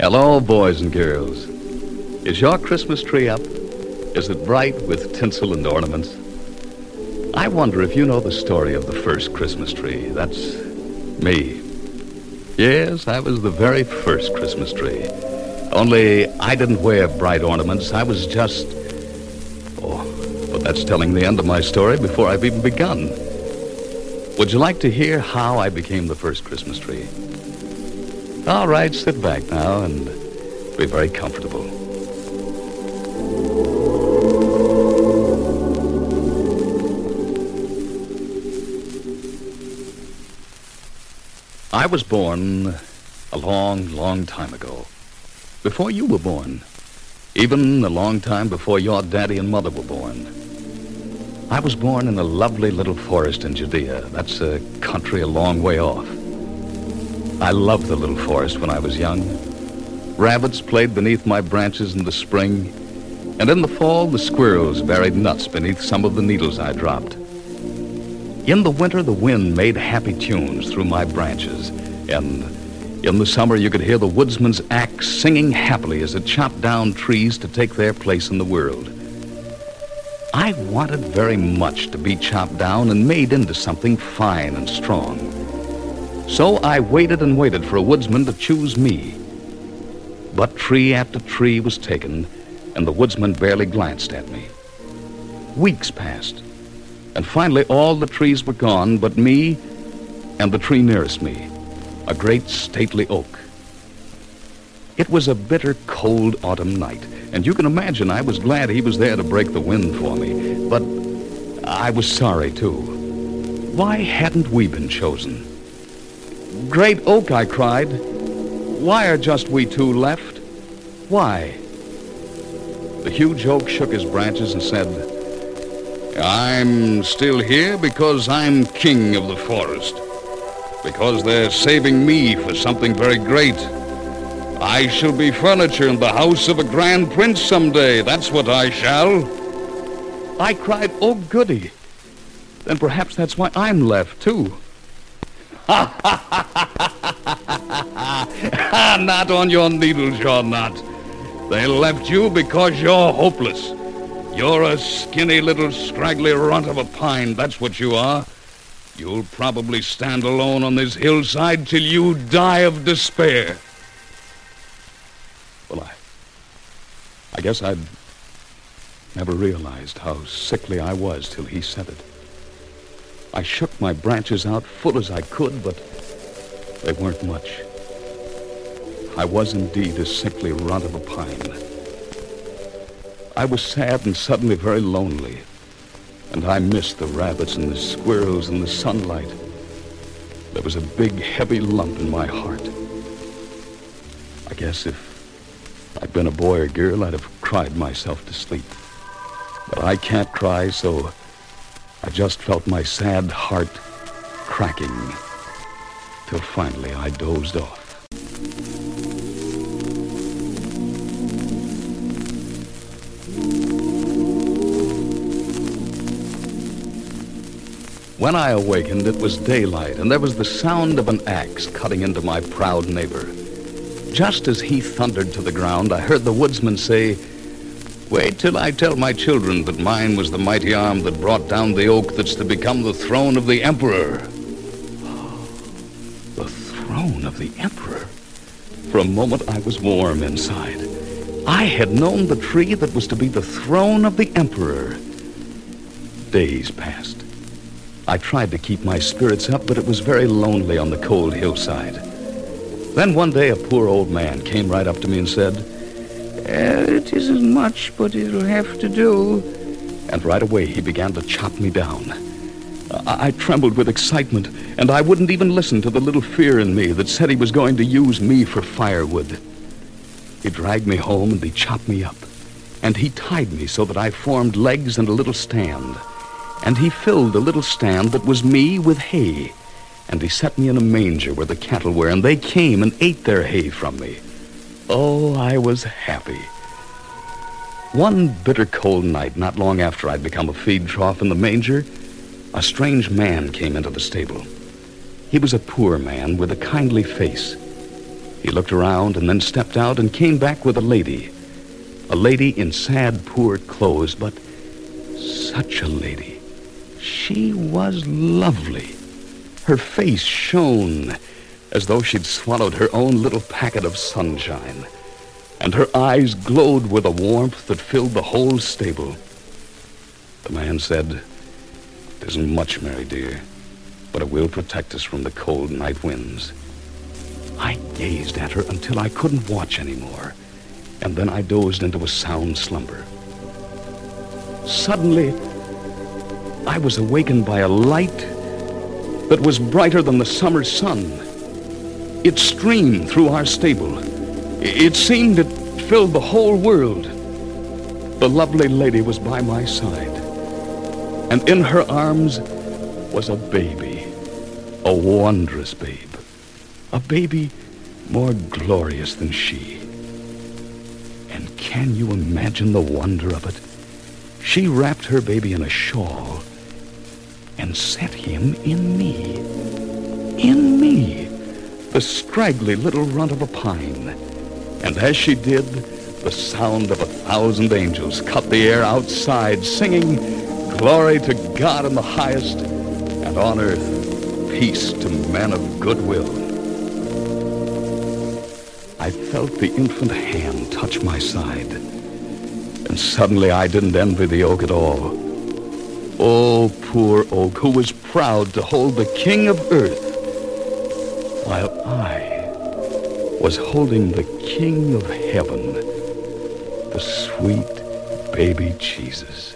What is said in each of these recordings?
Hello, boys and girls. Is your Christmas tree up? Is it bright with tinsel and ornaments? I wonder if you know the story of the first Christmas tree. That's me. Yes, I was the very first Christmas tree. Only I didn't wear bright ornaments. I was just. Oh, but that's telling the end of my story before I've even begun. Would you like to hear how I became the first Christmas tree? All right, sit back now and be very comfortable. I was born a long, long time ago. Before you were born. Even a long time before your daddy and mother were born. I was born in a lovely little forest in Judea. That's a country a long way off. I loved the little forest when I was young. Rabbits played beneath my branches in the spring, and in the fall the squirrels buried nuts beneath some of the needles I dropped. In the winter, the wind made happy tunes through my branches, and in the summer, you could hear the woodsman's axe singing happily as it chopped down trees to take their place in the world. I wanted very much to be chopped down and made into something fine and strong. So I waited and waited for a woodsman to choose me. But tree after tree was taken, and the woodsman barely glanced at me. Weeks passed, and finally all the trees were gone but me and the tree nearest me, a great stately oak. It was a bitter, cold autumn night, and you can imagine I was glad he was there to break the wind for me. But I was sorry, too. Why hadn't we been chosen? Great oak, I cried. Why are just we two left? Why? The huge oak shook his branches and said, I'm still here because I'm king of the forest. Because they're saving me for something very great. I shall be furniture in the house of a grand prince someday. That's what I shall. I cried, oh, goody. Then perhaps that's why I'm left, too. Ah, not on your needles, you're not. They left you because you're hopeless. You're a skinny little scraggly runt of a pine, that's what you are. You'll probably stand alone on this hillside till you die of despair. Well, I... I guess I'd never realized how sickly I was till he said it. I shook my branches out full as I could, but they weren't much. I was indeed a sickly runt of a pine. I was sad and suddenly very lonely, and I missed the rabbits and the squirrels and the sunlight. There was a big, heavy lump in my heart. I guess if I'd been a boy or girl, I'd have cried myself to sleep. But I can't cry, so I just felt my sad heart cracking till finally I dozed off. When I awakened, it was daylight, and there was the sound of an axe cutting into my proud neighbor. Just as he thundered to the ground, I heard the woodsman say, Wait till I tell my children that mine was the mighty arm that brought down the oak that's to become the throne of the emperor. The throne of the emperor? For a moment, I was warm inside. I had known the tree that was to be the throne of the emperor. Days passed. I tried to keep my spirits up, but it was very lonely on the cold hillside. Then one day a poor old man came right up to me and said, uh, It isn't much, but it'll have to do. And right away he began to chop me down. I, I trembled with excitement, and I wouldn't even listen to the little fear in me that said he was going to use me for firewood. He dragged me home and he chopped me up. And he tied me so that I formed legs and a little stand and he filled the little stand that was me with hay. And he set me in a manger where the cattle were, and they came and ate their hay from me. Oh, I was happy. One bitter cold night, not long after I'd become a feed trough in the manger, a strange man came into the stable. He was a poor man with a kindly face. He looked around and then stepped out and came back with a lady. A lady in sad, poor clothes, but such a lady. She was lovely. Her face shone as though she'd swallowed her own little packet of sunshine, and her eyes glowed with a warmth that filled the whole stable. The man said, It isn't much, Mary dear, but it will protect us from the cold night winds. I gazed at her until I couldn't watch anymore, and then I dozed into a sound slumber. Suddenly, I was awakened by a light that was brighter than the summer sun. It streamed through our stable. It seemed it filled the whole world. The lovely lady was by my side, and in her arms was a baby, a wondrous babe, a baby more glorious than she. And can you imagine the wonder of it? She wrapped her baby in a shawl and set him in me. In me, the scraggly little runt of a pine. And as she did, the sound of a thousand angels cut the air outside, singing, Glory to God in the highest, and on earth, peace to men of goodwill. I felt the infant hand touch my side, and suddenly I didn't envy the oak at all. Oh, poor oak, who was proud to hold the king of earth, while was holding the king of heaven, the sweet baby Jesus.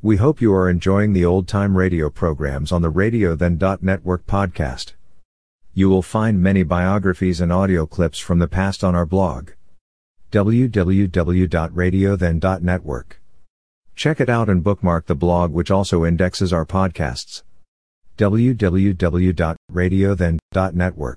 We hope you are enjoying the old time radio programs on the Radio Then Network podcast. You will find many biographies and audio clips from the past on our blog www.radiothen.network. Check it out and bookmark the blog which also indexes our podcasts. www.radiothen.network.